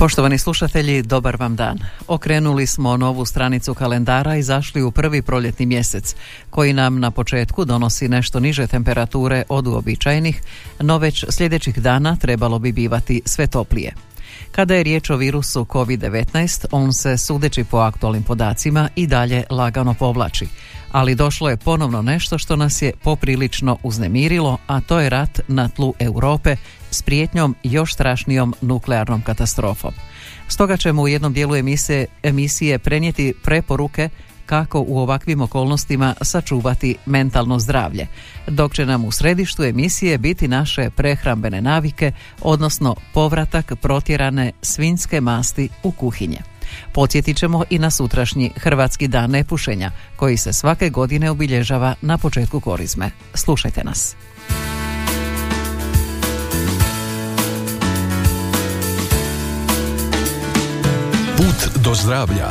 Poštovani slušatelji, dobar vam dan. Okrenuli smo novu stranicu kalendara i zašli u prvi proljetni mjesec, koji nam na početku donosi nešto niže temperature od uobičajenih, no već sljedećih dana trebalo bi bivati sve toplije. Kada je riječ o virusu COVID-19, on se, sudeći po aktualnim podacima, i dalje lagano povlači. Ali došlo je ponovno nešto što nas je poprilično uznemirilo, a to je rat na tlu Europe s prijetnjom još strašnijom nuklearnom katastrofom. Stoga ćemo u jednom dijelu emisije, emisije prenijeti preporuke kako u ovakvim okolnostima sačuvati mentalno zdravlje, dok će nam u središtu emisije biti naše prehrambene navike, odnosno povratak protjerane svinske masti u kuhinje. Podsjetit ćemo i na sutrašnji Hrvatski dan nepušenja, koji se svake godine obilježava na početku korizme. Slušajte nas. Do zdravlja.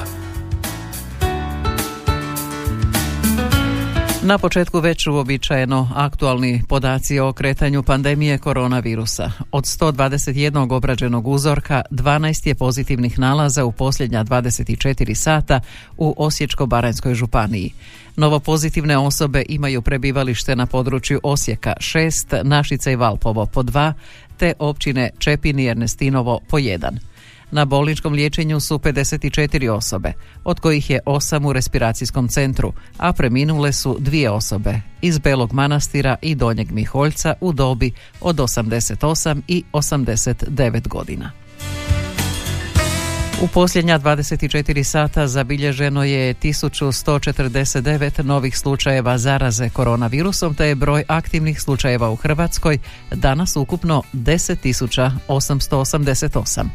Na početku već uobičajeno aktualni podaci o kretanju pandemije koronavirusa. Od 121 obrađenog uzorka, 12 je pozitivnih nalaza u posljednja 24 sata u Osječko-Baranjskoj županiji. Novo pozitivne osobe imaju prebivalište na području Osijeka 6, Našica i Valpovo po 2, te općine Čepin i Ernestinovo po 1. Na bolničkom liječenju su 54 osobe, od kojih je 8 u respiracijskom centru, a preminule su dvije osobe iz Belog Manastira i Donjeg Miholjca u dobi od 88 i 89 godina. U posljednja 24 sata zabilježeno je 1149 novih slučajeva zaraze koronavirusom, te je broj aktivnih slučajeva u Hrvatskoj danas ukupno 10.888.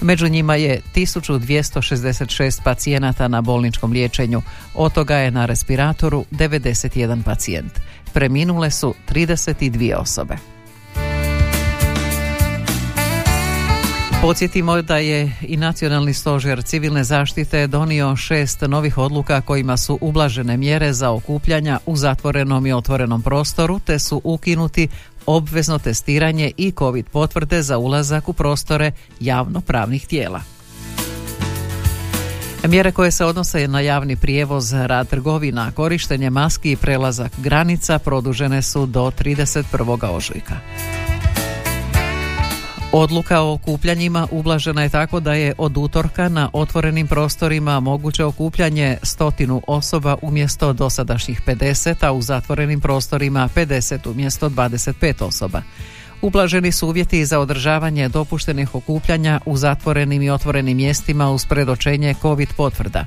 Među njima je 1266 pacijenata na bolničkom liječenju, od toga je na respiratoru 91 pacijent. Preminule su 32 osobe. Podsjetimo da je i Nacionalni stožer civilne zaštite donio šest novih odluka kojima su ublažene mjere za okupljanja u zatvorenom i otvorenom prostoru te su ukinuti obvezno testiranje i COVID potvrde za ulazak u prostore javno-pravnih tijela. Mjere koje se odnose na javni prijevoz, rad trgovina, korištenje maski i prelazak granica produžene su do 31. ožujka. Odluka o okupljanjima ublažena je tako da je od utorka na otvorenim prostorima moguće okupljanje stotinu osoba umjesto dosadašnjih 50, a u zatvorenim prostorima 50 umjesto 25 osoba. Ublaženi su uvjeti za održavanje dopuštenih okupljanja u zatvorenim i otvorenim mjestima uz predočenje COVID potvrda.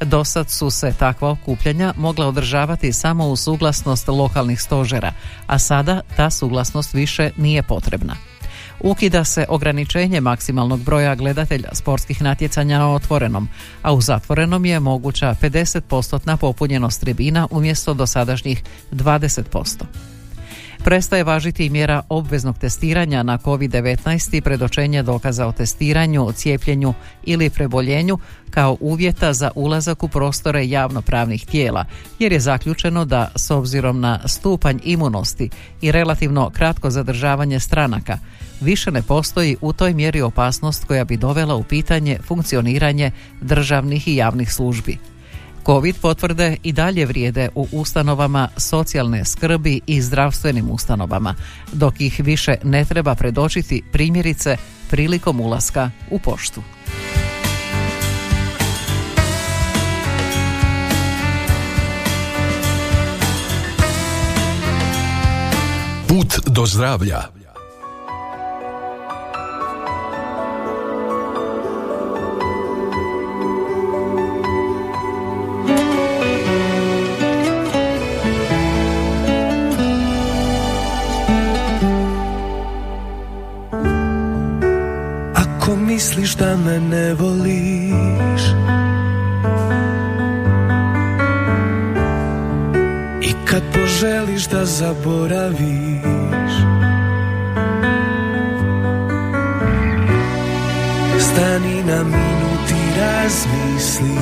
Dosad su se takva okupljanja mogla održavati samo u suglasnost lokalnih stožera, a sada ta suglasnost više nije potrebna. Ukida se ograničenje maksimalnog broja gledatelja sportskih natjecanja na otvorenom, a u zatvorenom je moguća 50% popunjenost tribina umjesto dosadašnjih 20%. Prestaje važiti i mjera obveznog testiranja na COVID-19 i predočenje dokaza o testiranju, cijepljenju ili preboljenju kao uvjeta za ulazak u prostore javnopravnih tijela, jer je zaključeno da s obzirom na stupanj imunosti i relativno kratko zadržavanje stranaka, više ne postoji u toj mjeri opasnost koja bi dovela u pitanje funkcioniranje državnih i javnih službi. Covid potvrde i dalje vrijede u ustanovama socijalne skrbi i zdravstvenim ustanovama, dok ih više ne treba predočiti primjerice prilikom ulaska u poštu. Put do zdravlja misliš da me ne voliš? I kad poželiš da zaboraviš? Stani na minut i razmisli.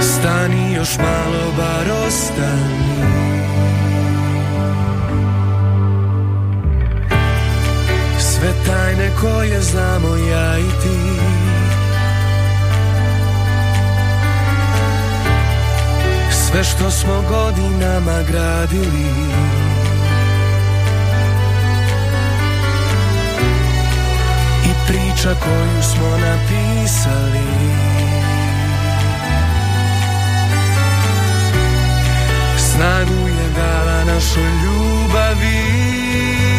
Stani još malo, bar ostani. Sve tajne koje znamo ja i ti. Sve što smo godinama gradili. I priča koju smo napisali. Snagu je dala našoj ljubavi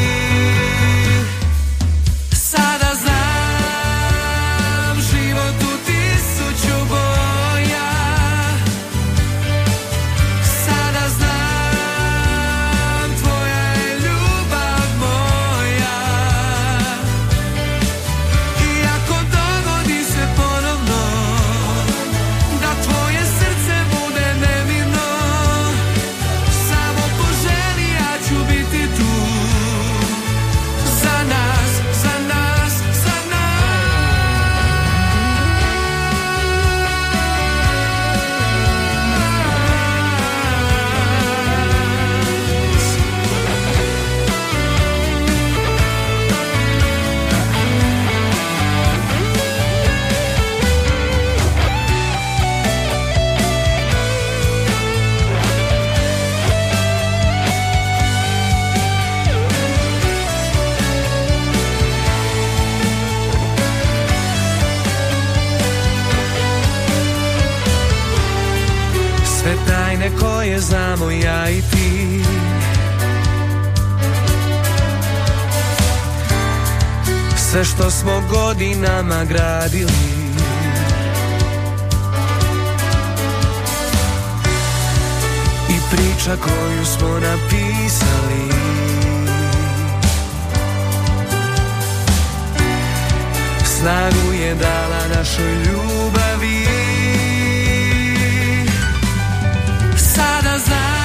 znamo ja i ti. Sve što smo godinama gradili. I priča koju smo napisali. Snagu je dala našoj ljubavi Sada znam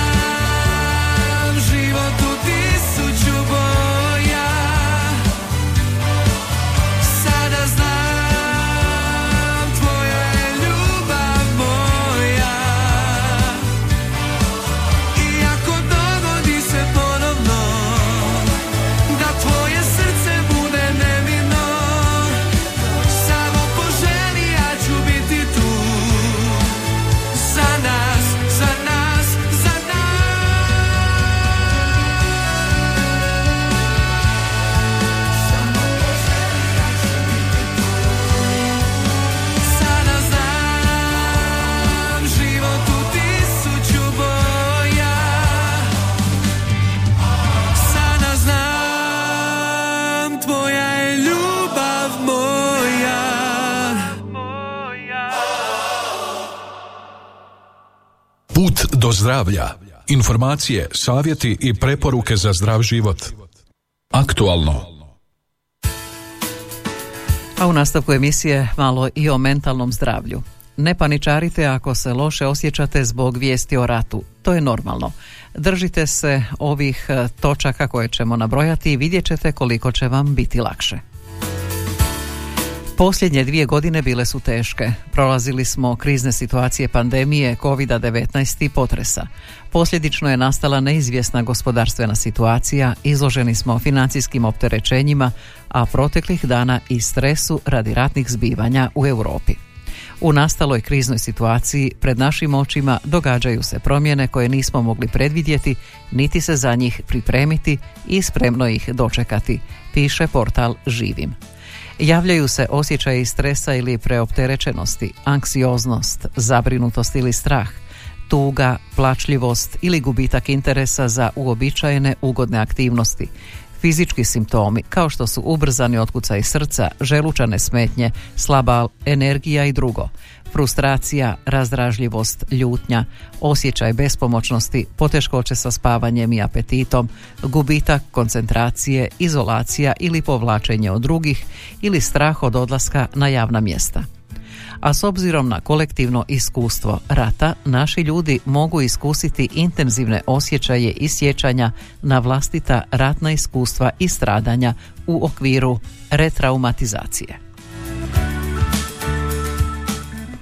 zdravlja. Informacije, savjeti i preporuke za zdrav život. Aktualno. A u nastavku emisije malo i o mentalnom zdravlju. Ne paničarite ako se loše osjećate zbog vijesti o ratu. To je normalno. Držite se ovih e, točaka koje ćemo nabrojati i vidjet ćete koliko će vam biti lakše. Posljednje dvije godine bile su teške. Prolazili smo krizne situacije pandemije, COVID-19 i potresa. Posljedično je nastala neizvjesna gospodarstvena situacija, izloženi smo financijskim opterećenjima, a proteklih dana i stresu radi ratnih zbivanja u Europi. U nastaloj kriznoj situaciji pred našim očima događaju se promjene koje nismo mogli predvidjeti, niti se za njih pripremiti i spremno ih dočekati, piše portal Živim. Javljaju se osjećaji stresa ili preopterećenosti, anksioznost, zabrinutost ili strah, tuga, plačljivost ili gubitak interesa za uobičajene ugodne aktivnosti, fizički simptomi kao što su ubrzani otkucaj srca, želučane smetnje, slaba energija i drugo, frustracija, razdražljivost, ljutnja, osjećaj bespomoćnosti, poteškoće sa spavanjem i apetitom, gubitak koncentracije, izolacija ili povlačenje od drugih ili strah od odlaska na javna mjesta. a s obzirom na kolektivno iskustvo rata, naši ljudi mogu iskusiti intenzivne osjećaje i sjećanja na vlastita ratna iskustva i stradanja u okviru retraumatizacije.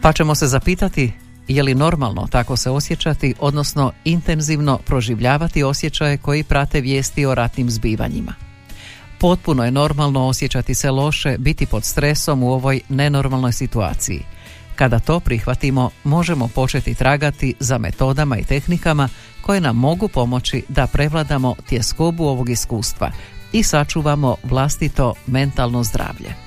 Pa ćemo se zapitati je li normalno tako se osjećati, odnosno intenzivno proživljavati osjećaje koji prate vijesti o ratnim zbivanjima. Potpuno je normalno osjećati se loše, biti pod stresom u ovoj nenormalnoj situaciji. Kada to prihvatimo, možemo početi tragati za metodama i tehnikama koje nam mogu pomoći da prevladamo tjeskobu ovog iskustva i sačuvamo vlastito mentalno zdravlje.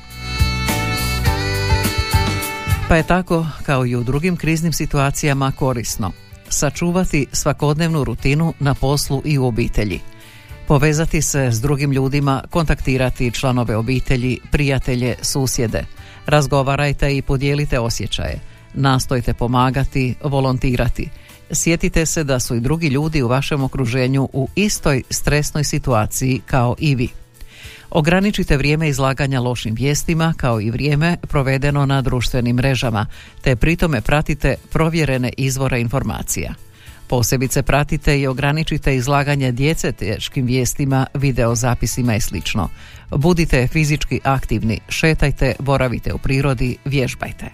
Pa je tako, kao i u drugim kriznim situacijama, korisno sačuvati svakodnevnu rutinu na poslu i u obitelji. Povezati se s drugim ljudima, kontaktirati članove obitelji, prijatelje, susjede. Razgovarajte i podijelite osjećaje. Nastojte pomagati, volontirati. Sjetite se da su i drugi ljudi u vašem okruženju u istoj stresnoj situaciji kao i vi. Ograničite vrijeme izlaganja lošim vijestima kao i vrijeme provedeno na društvenim mrežama, te pritome pratite provjerene izvore informacija. Posebice pratite i ograničite izlaganje djece teškim vijestima, videozapisima i sl. Budite fizički aktivni, šetajte, boravite u prirodi, vježbajte.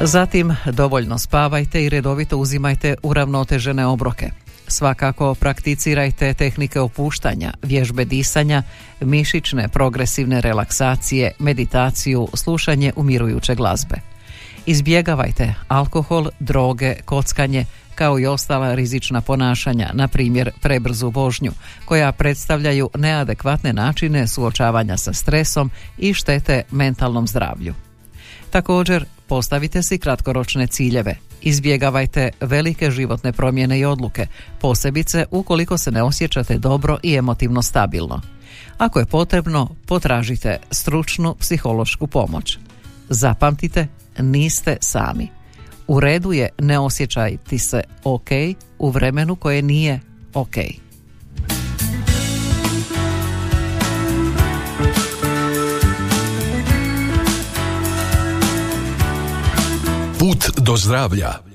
Zatim dovoljno spavajte i redovito uzimajte uravnotežene obroke. Svakako prakticirajte tehnike opuštanja, vježbe disanja, mišićne progresivne relaksacije, meditaciju, slušanje umirujuće glazbe. Izbjegavajte alkohol, droge, kockanje, kao i ostala rizična ponašanja, na primjer prebrzu vožnju, koja predstavljaju neadekvatne načine suočavanja sa stresom i štete mentalnom zdravlju. Također, postavite si kratkoročne ciljeve. Izbjegavajte velike životne promjene i odluke, posebice ukoliko se ne osjećate dobro i emotivno stabilno. Ako je potrebno, potražite stručnu psihološku pomoć. Zapamtite, niste sami. U redu je ne osjećajti se ok u vremenu koje nije ok. Put do zdravlja.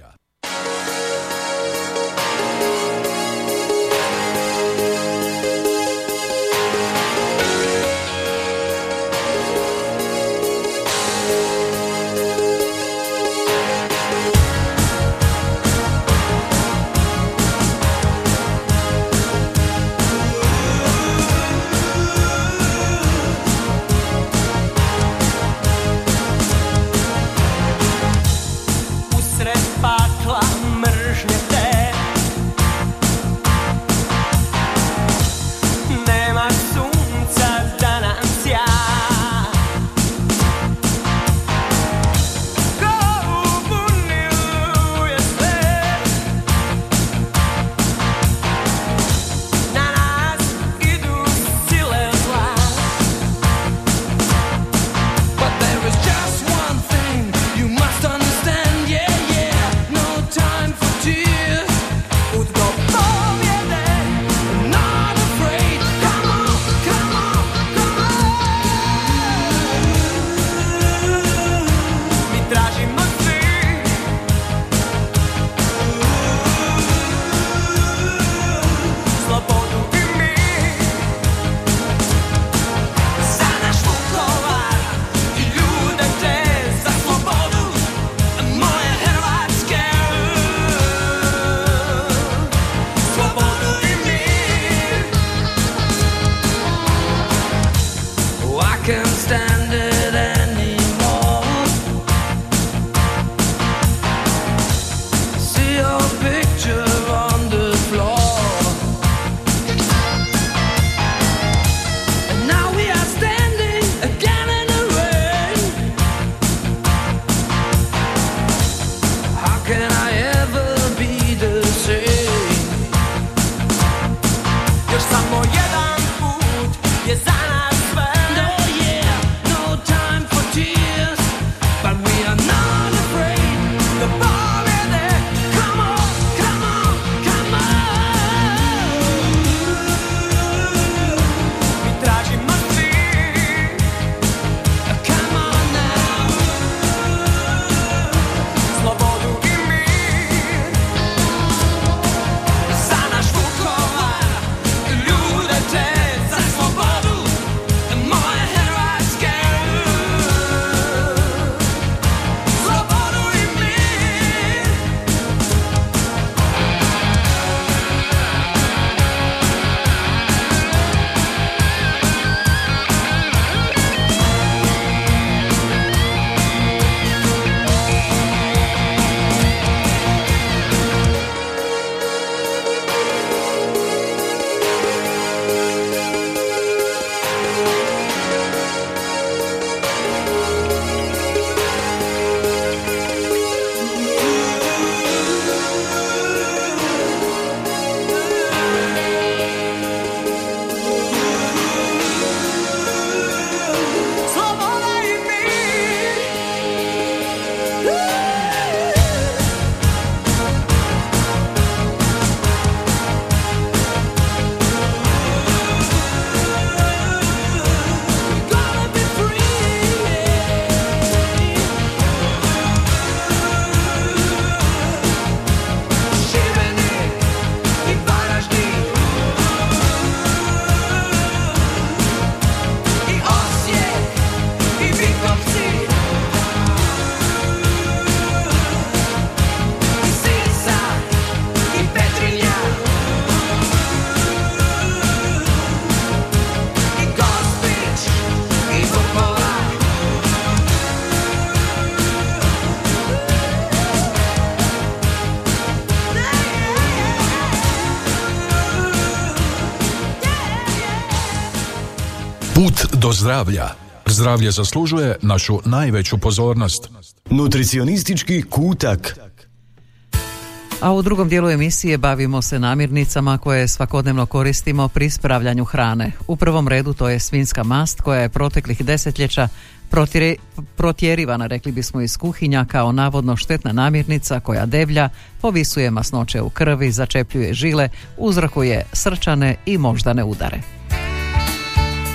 Zdravlja. Zdravlje zaslužuje našu najveću pozornost. Nutricionistički kutak. A u drugom dijelu emisije bavimo se namirnicama koje svakodnevno koristimo pri spravljanju hrane. U prvom redu to je svinska mast koja je proteklih desetljeća protjerivana, rekli bismo, iz kuhinja kao navodno štetna namirnica koja deblja, povisuje masnoće u krvi, začepljuje žile, uzrokuje srčane i moždane udare.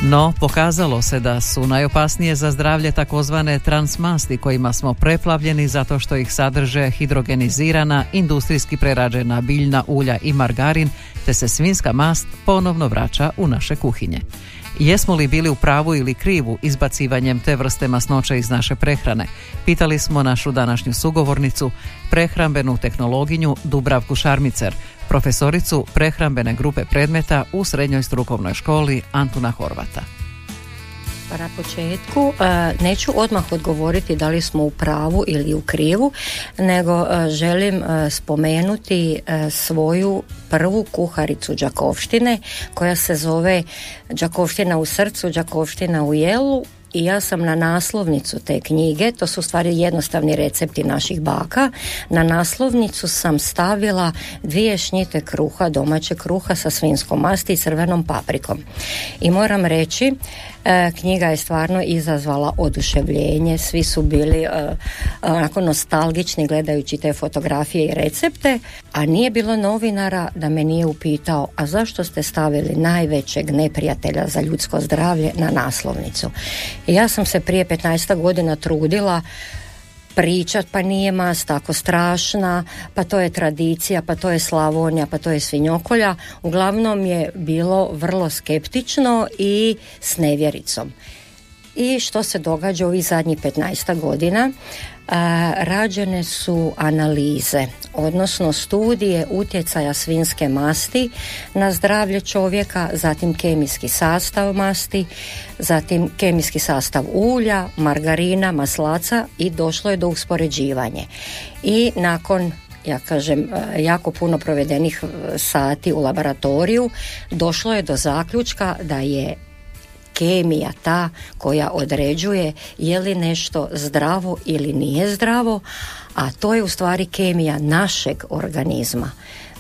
No, pokazalo se da su najopasnije za zdravlje takozvane transmasti kojima smo preplavljeni zato što ih sadrže hidrogenizirana, industrijski prerađena biljna ulja i margarin, te se svinska mast ponovno vraća u naše kuhinje. Jesmo li bili u pravu ili krivu izbacivanjem te vrste masnoća iz naše prehrane? Pitali smo našu današnju sugovornicu, prehrambenu tehnologinju Dubravku Šarmicer, profesoricu prehrambene grupe predmeta u srednjoj strukovnoj školi Antuna Horvata. Pa na početku e, neću odmah odgovoriti da li smo u pravu ili u krivu, nego e, želim e, spomenuti svoju prvu kuharicu Đakovštine koja se zove Đakovština u srcu, Đakovština u jelu i ja sam na naslovnicu te knjige, to su stvari jednostavni recepti naših baka, na naslovnicu sam stavila dvije šnjite kruha, domaće kruha sa svinskom masti i crvenom paprikom. I moram reći, knjiga je stvarno izazvala oduševljenje, svi su bili e, onako nostalgični gledajući te fotografije i recepte, a nije bilo novinara da me nije upitao, a zašto ste stavili najvećeg neprijatelja za ljudsko zdravlje na naslovnicu? I ja sam se prije 15 godina trudila pričat, pa nije mast tako strašna, pa to je tradicija, pa to je Slavonija, pa to je svinjokolja. Uglavnom je bilo vrlo skeptično i s nevjericom. I što se događa ovih zadnjih 15 godina? A, rađene su analize, odnosno studije utjecaja svinske masti na zdravlje čovjeka, zatim kemijski sastav masti, zatim kemijski sastav ulja, margarina, maslaca i došlo je do uspoređivanja. I nakon ja kažem, jako puno provedenih e, sati u laboratoriju, došlo je do zaključka da je kemija ta koja određuje je li nešto zdravo ili nije zdravo, a to je u stvari kemija našeg organizma.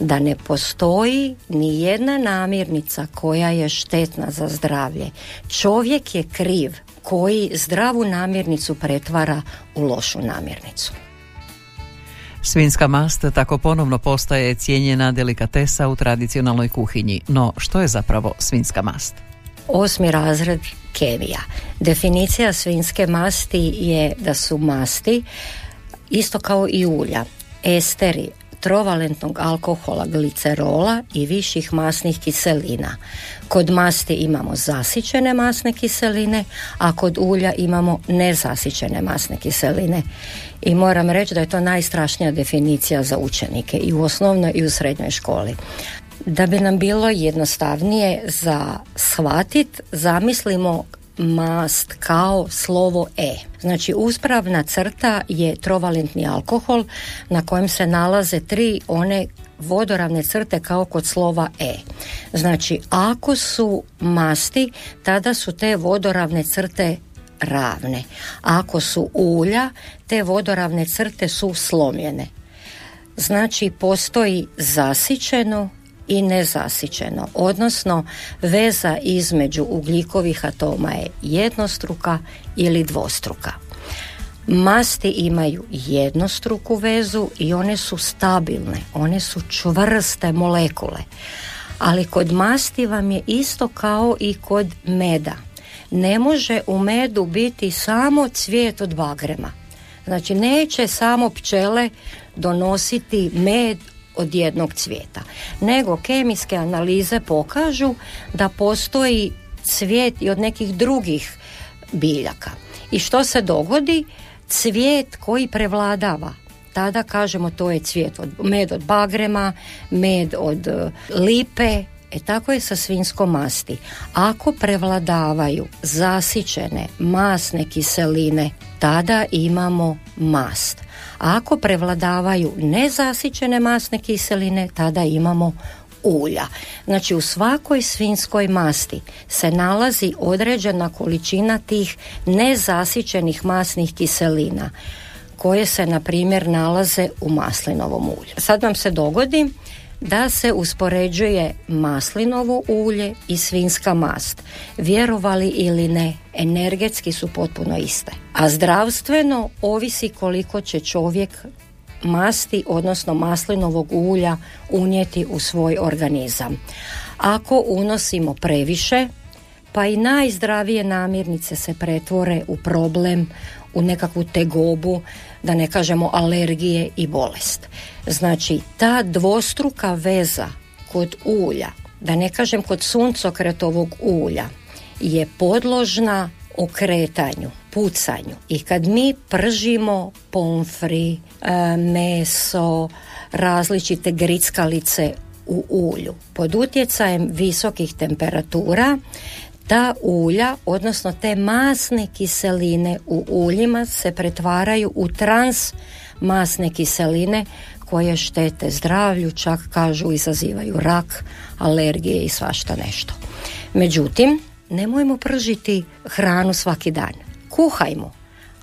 Da ne postoji ni jedna namirnica koja je štetna za zdravlje. Čovjek je kriv koji zdravu namirnicu pretvara u lošu namirnicu. Svinska mast tako ponovno postaje cijenjena delikatesa u tradicionalnoj kuhinji. No, što je zapravo svinska mast? Osmi razred kemija. Definicija svinske masti je da su masti isto kao i ulja, esteri trovalentnog alkohola glicerola i viših masnih kiselina. Kod masti imamo zasićene masne kiseline, a kod ulja imamo nezasićene masne kiseline. I moram reći da je to najstrašnija definicija za učenike i u osnovnoj i u srednjoj školi. Da bi nam bilo jednostavnije za shvatit, zamislimo mast kao slovo E. Znači uspravna crta je trovalentni alkohol na kojem se nalaze tri one vodoravne crte kao kod slova E. Znači ako su masti, tada su te vodoravne crte ravne. Ako su ulja, te vodoravne crte su slomljene. Znači postoji zasićeno i nezasićeno, odnosno veza između ugljikovih atoma je jednostruka ili dvostruka. Masti imaju jednostruku vezu i one su stabilne, one su čvrste molekule. Ali kod masti vam je isto kao i kod meda. Ne može u medu biti samo cvijet od bagrema. Znači neće samo pčele donositi med od jednog cvijeta. Nego kemijske analize pokažu da postoji cvijet i od nekih drugih biljaka. I što se dogodi? Cvijet koji prevladava tada kažemo to je cvijet od med od bagrema, med od e, lipe, E tako je sa svinskom masti. Ako prevladavaju zasićene masne kiseline, tada imamo mast. A ako prevladavaju nezasićene masne kiseline, tada imamo ulja. Znači u svakoj svinskoj masti se nalazi određena količina tih nezasićenih masnih kiselina koje se na primjer nalaze u maslinovom ulju. Sad vam se dogodi da se uspoređuje maslinovo ulje i svinska mast. Vjerovali ili ne, energetski su potpuno iste. A zdravstveno ovisi koliko će čovjek masti, odnosno maslinovog ulja unijeti u svoj organizam. Ako unosimo previše, pa i najzdravije namirnice se pretvore u problem, u nekakvu tegobu, da ne kažemo alergije i bolest. Znači, ta dvostruka veza kod ulja, da ne kažem kod suncokretovog ulja, je podložna okretanju, pucanju. I kad mi pržimo pomfri, e, meso, različite grickalice u ulju, pod utjecajem visokih temperatura, ta ulja, odnosno te masne kiseline u uljima se pretvaraju u trans masne kiseline koje štete zdravlju, čak kažu izazivaju rak, alergije i svašta nešto. Međutim, nemojmo pržiti hranu svaki dan. Kuhajmo,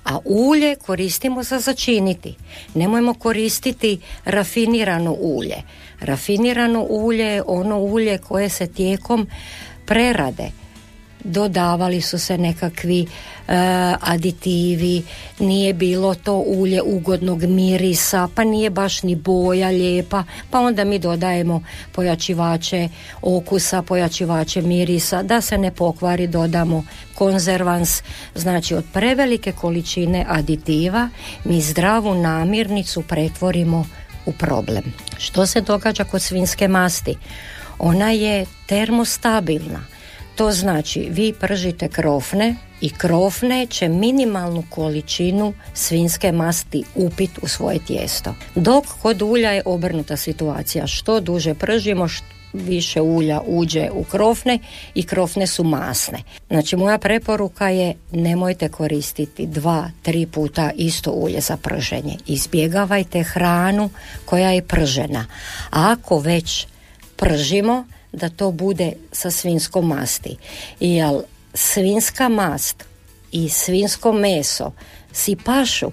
a ulje koristimo za začiniti. Nemojmo koristiti rafinirano ulje. Rafinirano ulje je ono ulje koje se tijekom prerade dodavali su se nekakvi e, aditivi, nije bilo to ulje ugodnog mirisa, pa nije baš ni boja lijepa, pa onda mi dodajemo pojačivače okusa, pojačivače mirisa, da se ne pokvari dodamo konzervans, znači od prevelike količine aditiva mi zdravu namirnicu pretvorimo u problem. Što se događa kod svinske masti? Ona je termostabilna to znači vi pržite krofne i krofne će minimalnu količinu svinske masti upit u svoje tijesto. Dok kod ulja je obrnuta situacija. Što duže pržimo, više ulja uđe u krofne i krofne su masne. Znači moja preporuka je nemojte koristiti dva, tri puta isto ulje za prženje. Izbjegavajte hranu koja je pržena. A ako već pržimo, da to bude sa svinskom masti. Jer svinska mast i svinsko meso si pašu.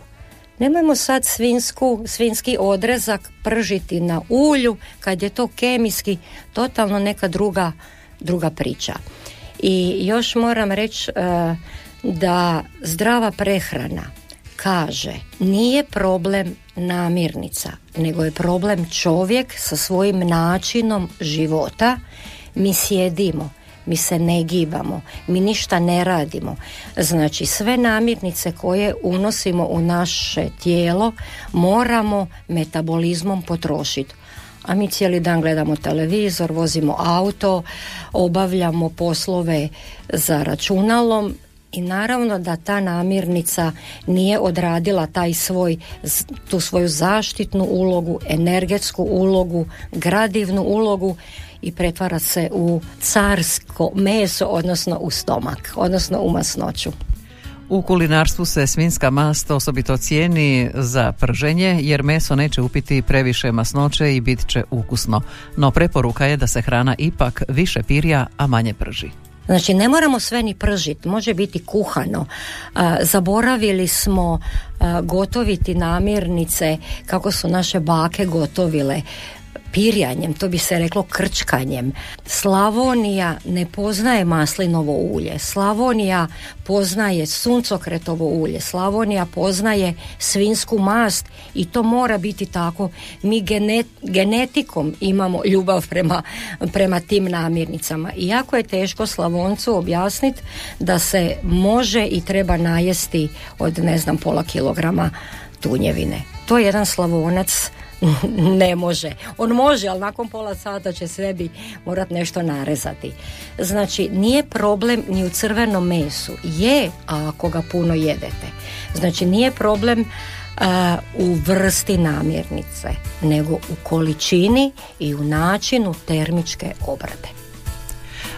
Nemojmo sad svinsku, svinski odrezak pržiti na ulju kad je to kemijski totalno neka druga, druga priča. I još moram reći e, da zdrava prehrana kaže nije problem namirnica, nego je problem čovjek sa svojim načinom života. Mi sjedimo, mi se ne gibamo, mi ništa ne radimo. Znači sve namirnice koje unosimo u naše tijelo moramo metabolizmom potrošiti. A mi cijeli dan gledamo televizor, vozimo auto, obavljamo poslove za računalom i naravno da ta namirnica nije odradila taj svoj tu svoju zaštitnu ulogu, energetsku ulogu, gradivnu ulogu i pretvara se u carsko meso, odnosno u stomak, odnosno u masnoću. U kulinarstvu se svinska mast osobito cijeni za prženje jer meso neće upiti previše masnoće i bit će ukusno. No preporuka je da se hrana ipak više pirja, a manje prži. Znači ne moramo sve ni pržiti, može biti kuhano. zaboravili smo gotoviti namirnice kako su naše bake gotovile pirjanjem, to bi se reklo krčkanjem. Slavonija ne poznaje maslinovo ulje, Slavonija poznaje suncokretovo ulje, Slavonija poznaje svinsku mast i to mora biti tako. Mi genetikom imamo ljubav prema, prema tim namirnicama. Iako je teško Slavoncu objasniti da se može i treba najesti od ne znam pola kilograma tunjevine. To je jedan Slavonac ne može. On može, ali nakon pola sata će sebi morat nešto narezati. Znači, nije problem ni u crvenom mesu. Je, ako ga puno jedete. Znači, nije problem u vrsti namirnice, nego u količini i u načinu termičke obrade.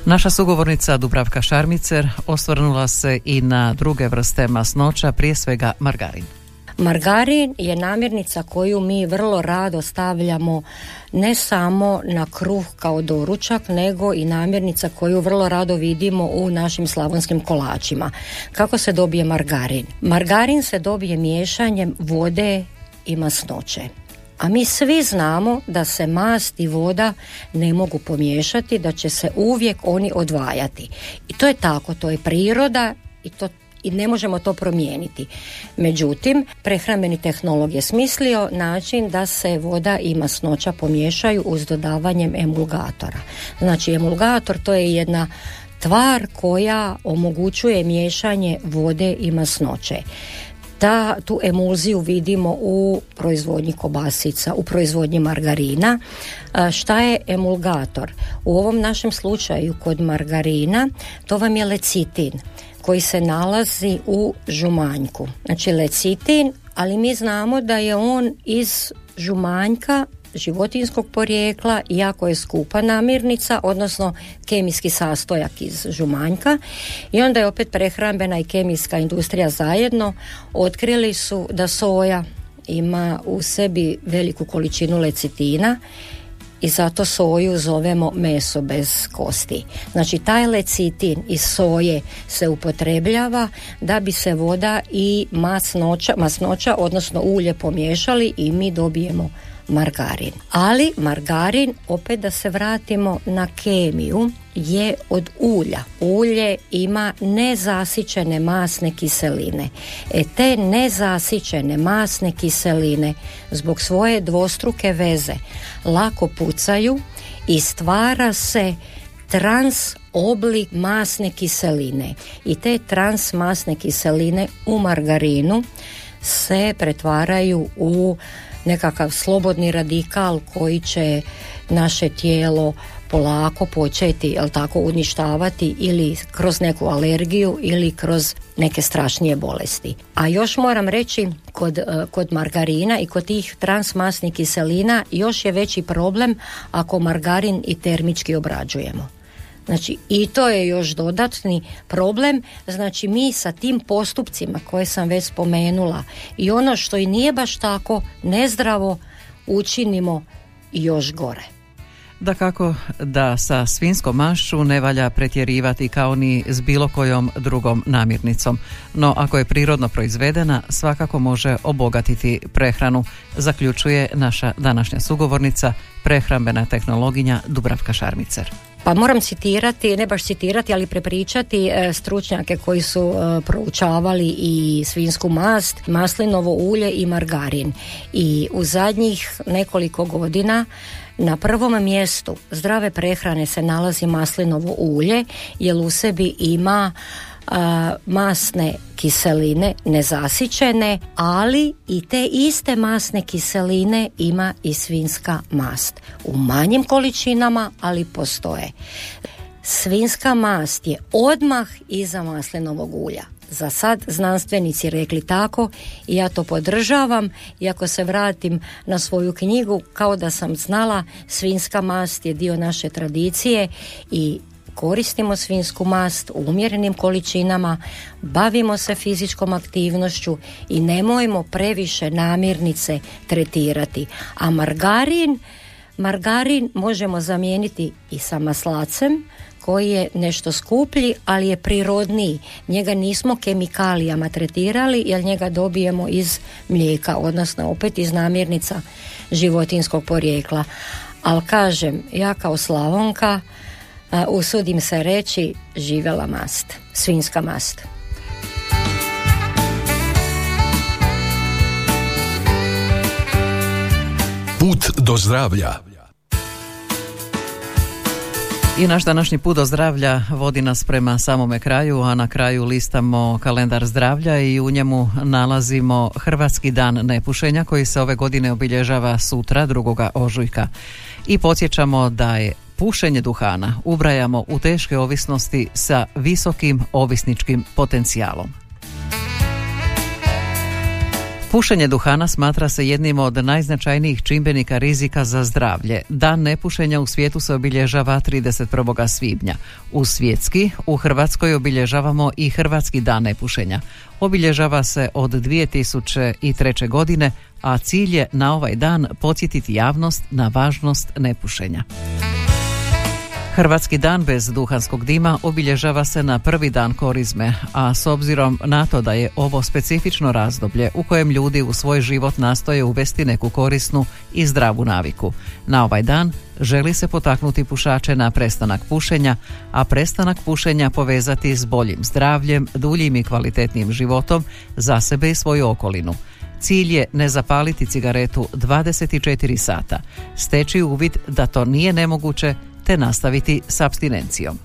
Naša sugovornica Dubravka Šarmicer osvrnula se i na druge vrste masnoća, prije svega margarin. Margarin je namirnica koju mi vrlo rado stavljamo ne samo na kruh kao doručak, nego i namirnica koju vrlo rado vidimo u našim slavonskim kolačima. Kako se dobije margarin? Margarin se dobije miješanjem vode i masnoće. A mi svi znamo da se mast i voda ne mogu pomiješati, da će se uvijek oni odvajati. I to je tako, to je priroda i to i ne možemo to promijeniti. Međutim, prehrambeni tehnolog je smislio način da se voda i masnoća pomiješaju uz dodavanjem emulgatora. Znači, emulgator to je jedna tvar koja omogućuje miješanje vode i masnoće da tu emulziju vidimo u proizvodnji kobasica, u proizvodnji margarina. Šta je emulgator? U ovom našem slučaju kod margarina to vam je lecitin koji se nalazi u žumanjku. Znači lecitin, ali mi znamo da je on iz žumanjka životinskog porijekla, jako je skupa namirnica, odnosno kemijski sastojak iz žumanjka. I onda je opet prehrambena i kemijska industrija zajedno. Otkrili su da soja ima u sebi veliku količinu lecitina i zato soju zovemo meso bez kosti. Znači taj lecitin iz soje se upotrebljava da bi se voda i masnoća, masnoća odnosno ulje pomiješali i mi dobijemo margarin. Ali margarin, opet da se vratimo na kemiju, je od ulja. Ulje ima nezasićene masne kiseline. E te nezasićene masne kiseline zbog svoje dvostruke veze lako pucaju i stvara se trans oblik masne kiseline i te trans masne kiseline u margarinu se pretvaraju u nekakav slobodni radikal koji će naše tijelo polako početi jel tako uništavati ili kroz neku alergiju ili kroz neke strašnije bolesti. A još moram reći kod, eh, kod margarina i kod tih transmasnih kiselina još je veći problem ako margarin i termički obrađujemo. Znači i to je još dodatni problem, znači mi sa tim postupcima koje sam već spomenula i ono što i nije baš tako nezdravo učinimo još gore. Da kako da sa svinskom mašću ne valja pretjerivati kao ni s bilo kojom drugom namirnicom, no ako je prirodno proizvedena svakako može obogatiti prehranu, zaključuje naša današnja sugovornica, prehrambena tehnologinja Dubravka Šarmicer. Pa moram citirati, ne baš citirati, ali prepričati e, stručnjake koji su e, proučavali i svinsku mast, maslinovo ulje i margarin. I u zadnjih nekoliko godina na prvom mjestu zdrave prehrane se nalazi maslinovo ulje, jer u sebi ima masne kiseline nezasićene, ali i te iste masne kiseline ima i svinska mast. U manjim količinama, ali postoje. Svinska mast je odmah iza maslinovog ulja. Za sad znanstvenici rekli tako i ja to podržavam i ako se vratim na svoju knjigu kao da sam znala svinska mast je dio naše tradicije i koristimo svinsku mast u umjerenim količinama, bavimo se fizičkom aktivnošću i nemojmo previše namirnice tretirati. A margarin, margarin možemo zamijeniti i sa maslacem koji je nešto skuplji, ali je prirodniji. Njega nismo kemikalijama tretirali jer njega dobijemo iz mlijeka, odnosno opet iz namirnica životinskog porijekla. Ali kažem, ja kao Slavonka a, usudim se reći živjela mast, svinska mast. Put do zdravlja. I naš današnji put do zdravlja vodi nas prema samome kraju, a na kraju listamo kalendar zdravlja i u njemu nalazimo Hrvatski dan nepušenja koji se ove godine obilježava sutra, drugoga ožujka. I podsjećamo da je pušenje duhana ubrajamo u teške ovisnosti sa visokim ovisničkim potencijalom. Pušenje duhana smatra se jednim od najznačajnijih čimbenika rizika za zdravlje. Dan nepušenja u svijetu se obilježava 31. svibnja. U svjetski, u Hrvatskoj obilježavamo i Hrvatski dan nepušenja. Obilježava se od 2003. godine, a cilj je na ovaj dan podsjetiti javnost na važnost nepušenja. Hrvatski dan bez duhanskog dima obilježava se na prvi dan korizme, a s obzirom na to da je ovo specifično razdoblje u kojem ljudi u svoj život nastoje uvesti neku korisnu i zdravu naviku. Na ovaj dan želi se potaknuti pušače na prestanak pušenja, a prestanak pušenja povezati s boljim zdravljem, duljim i kvalitetnim životom za sebe i svoju okolinu. Cilj je ne zapaliti cigaretu 24 sata, steći uvid da to nije nemoguće te nastaviti s abstinencijom.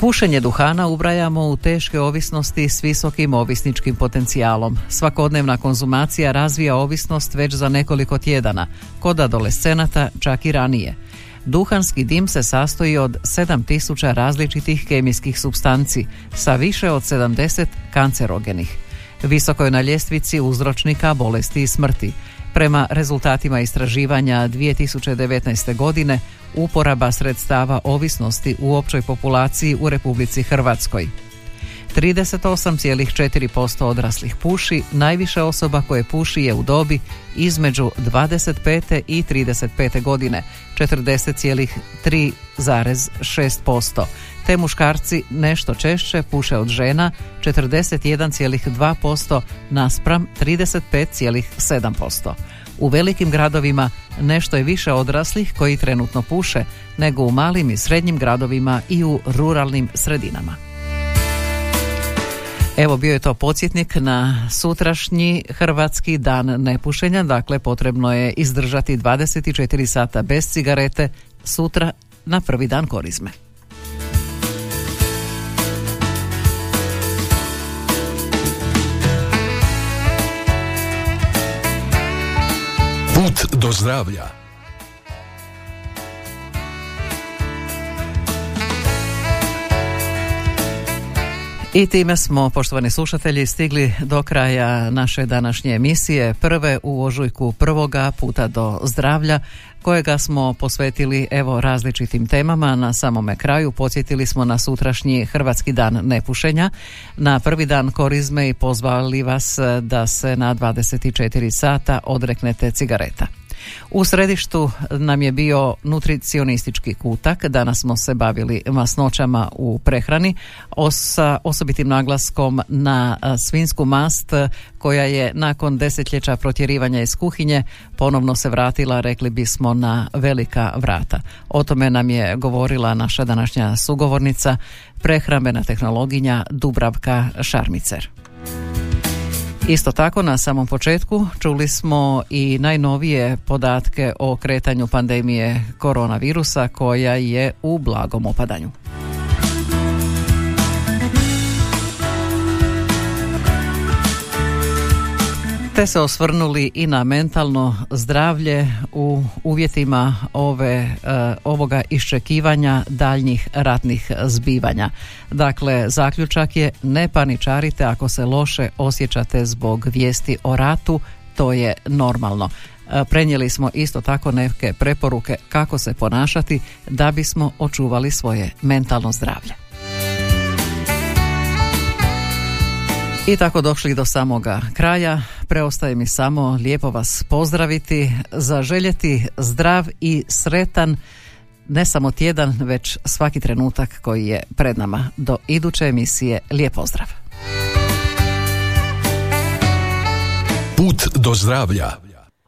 Pušenje duhana ubrajamo u teške ovisnosti s visokim ovisničkim potencijalom. Svakodnevna konzumacija razvija ovisnost već za nekoliko tjedana, kod adolescenata čak i ranije. Duhanski dim se sastoji od 7000 različitih kemijskih substanci sa više od 70 kancerogenih. Visoko je na ljestvici uzročnika bolesti i smrti. Prema rezultatima istraživanja 2019. godine uporaba sredstava ovisnosti u općoj populaciji u Republici Hrvatskoj. 38,4% odraslih puši, najviše osoba koje puši je u dobi između 25. i 35. godine, 40,3,6%, te muškarci nešto češće puše od žena, 41,2% naspram 35,7%. U velikim gradovima nešto je više odraslih koji trenutno puše nego u malim i srednjim gradovima i u ruralnim sredinama. Evo bio je to podsjetnik na sutrašnji hrvatski dan nepušenja, dakle potrebno je izdržati 24 sata bez cigarete sutra na prvi dan korizme. Put do zdravlja. I time smo, poštovani slušatelji, stigli do kraja naše današnje emisije, prve u ožujku prvoga puta do zdravlja, kojega smo posvetili evo različitim temama. Na samome kraju podsjetili smo na sutrašnji Hrvatski dan nepušenja, na prvi dan korizme i pozvali vas da se na 24 sata odreknete cigareta. U središtu nam je bio nutricionistički kutak, danas smo se bavili masnoćama u prehrani, sa osobitim naglaskom na svinsku mast koja je nakon desetljeća protjerivanja iz kuhinje ponovno se vratila, rekli bismo, na velika vrata. O tome nam je govorila naša današnja sugovornica, prehrambena tehnologinja Dubravka Šarmicer. Isto tako na samom početku čuli smo i najnovije podatke o kretanju pandemije koronavirusa koja je u blagom opadanju. Te se osvrnuli i na mentalno zdravlje u uvjetima ove, e, ovoga iščekivanja daljnjih ratnih zbivanja. Dakle, zaključak je ne paničarite ako se loše osjećate zbog vijesti o ratu, to je normalno. E, prenijeli smo isto tako neke preporuke kako se ponašati da bismo očuvali svoje mentalno zdravlje. I tako došli do samoga kraja. Preostaje mi samo lijepo vas pozdraviti, zaželjeti zdrav i sretan ne samo tjedan, već svaki trenutak koji je pred nama. Do iduće emisije, lijep pozdrav. Put do zdravlja.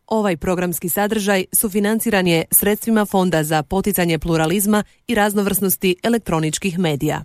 Ovaj programski sadržaj sufinanciran je sredstvima Fonda za poticanje pluralizma i raznovrsnosti elektroničkih medija.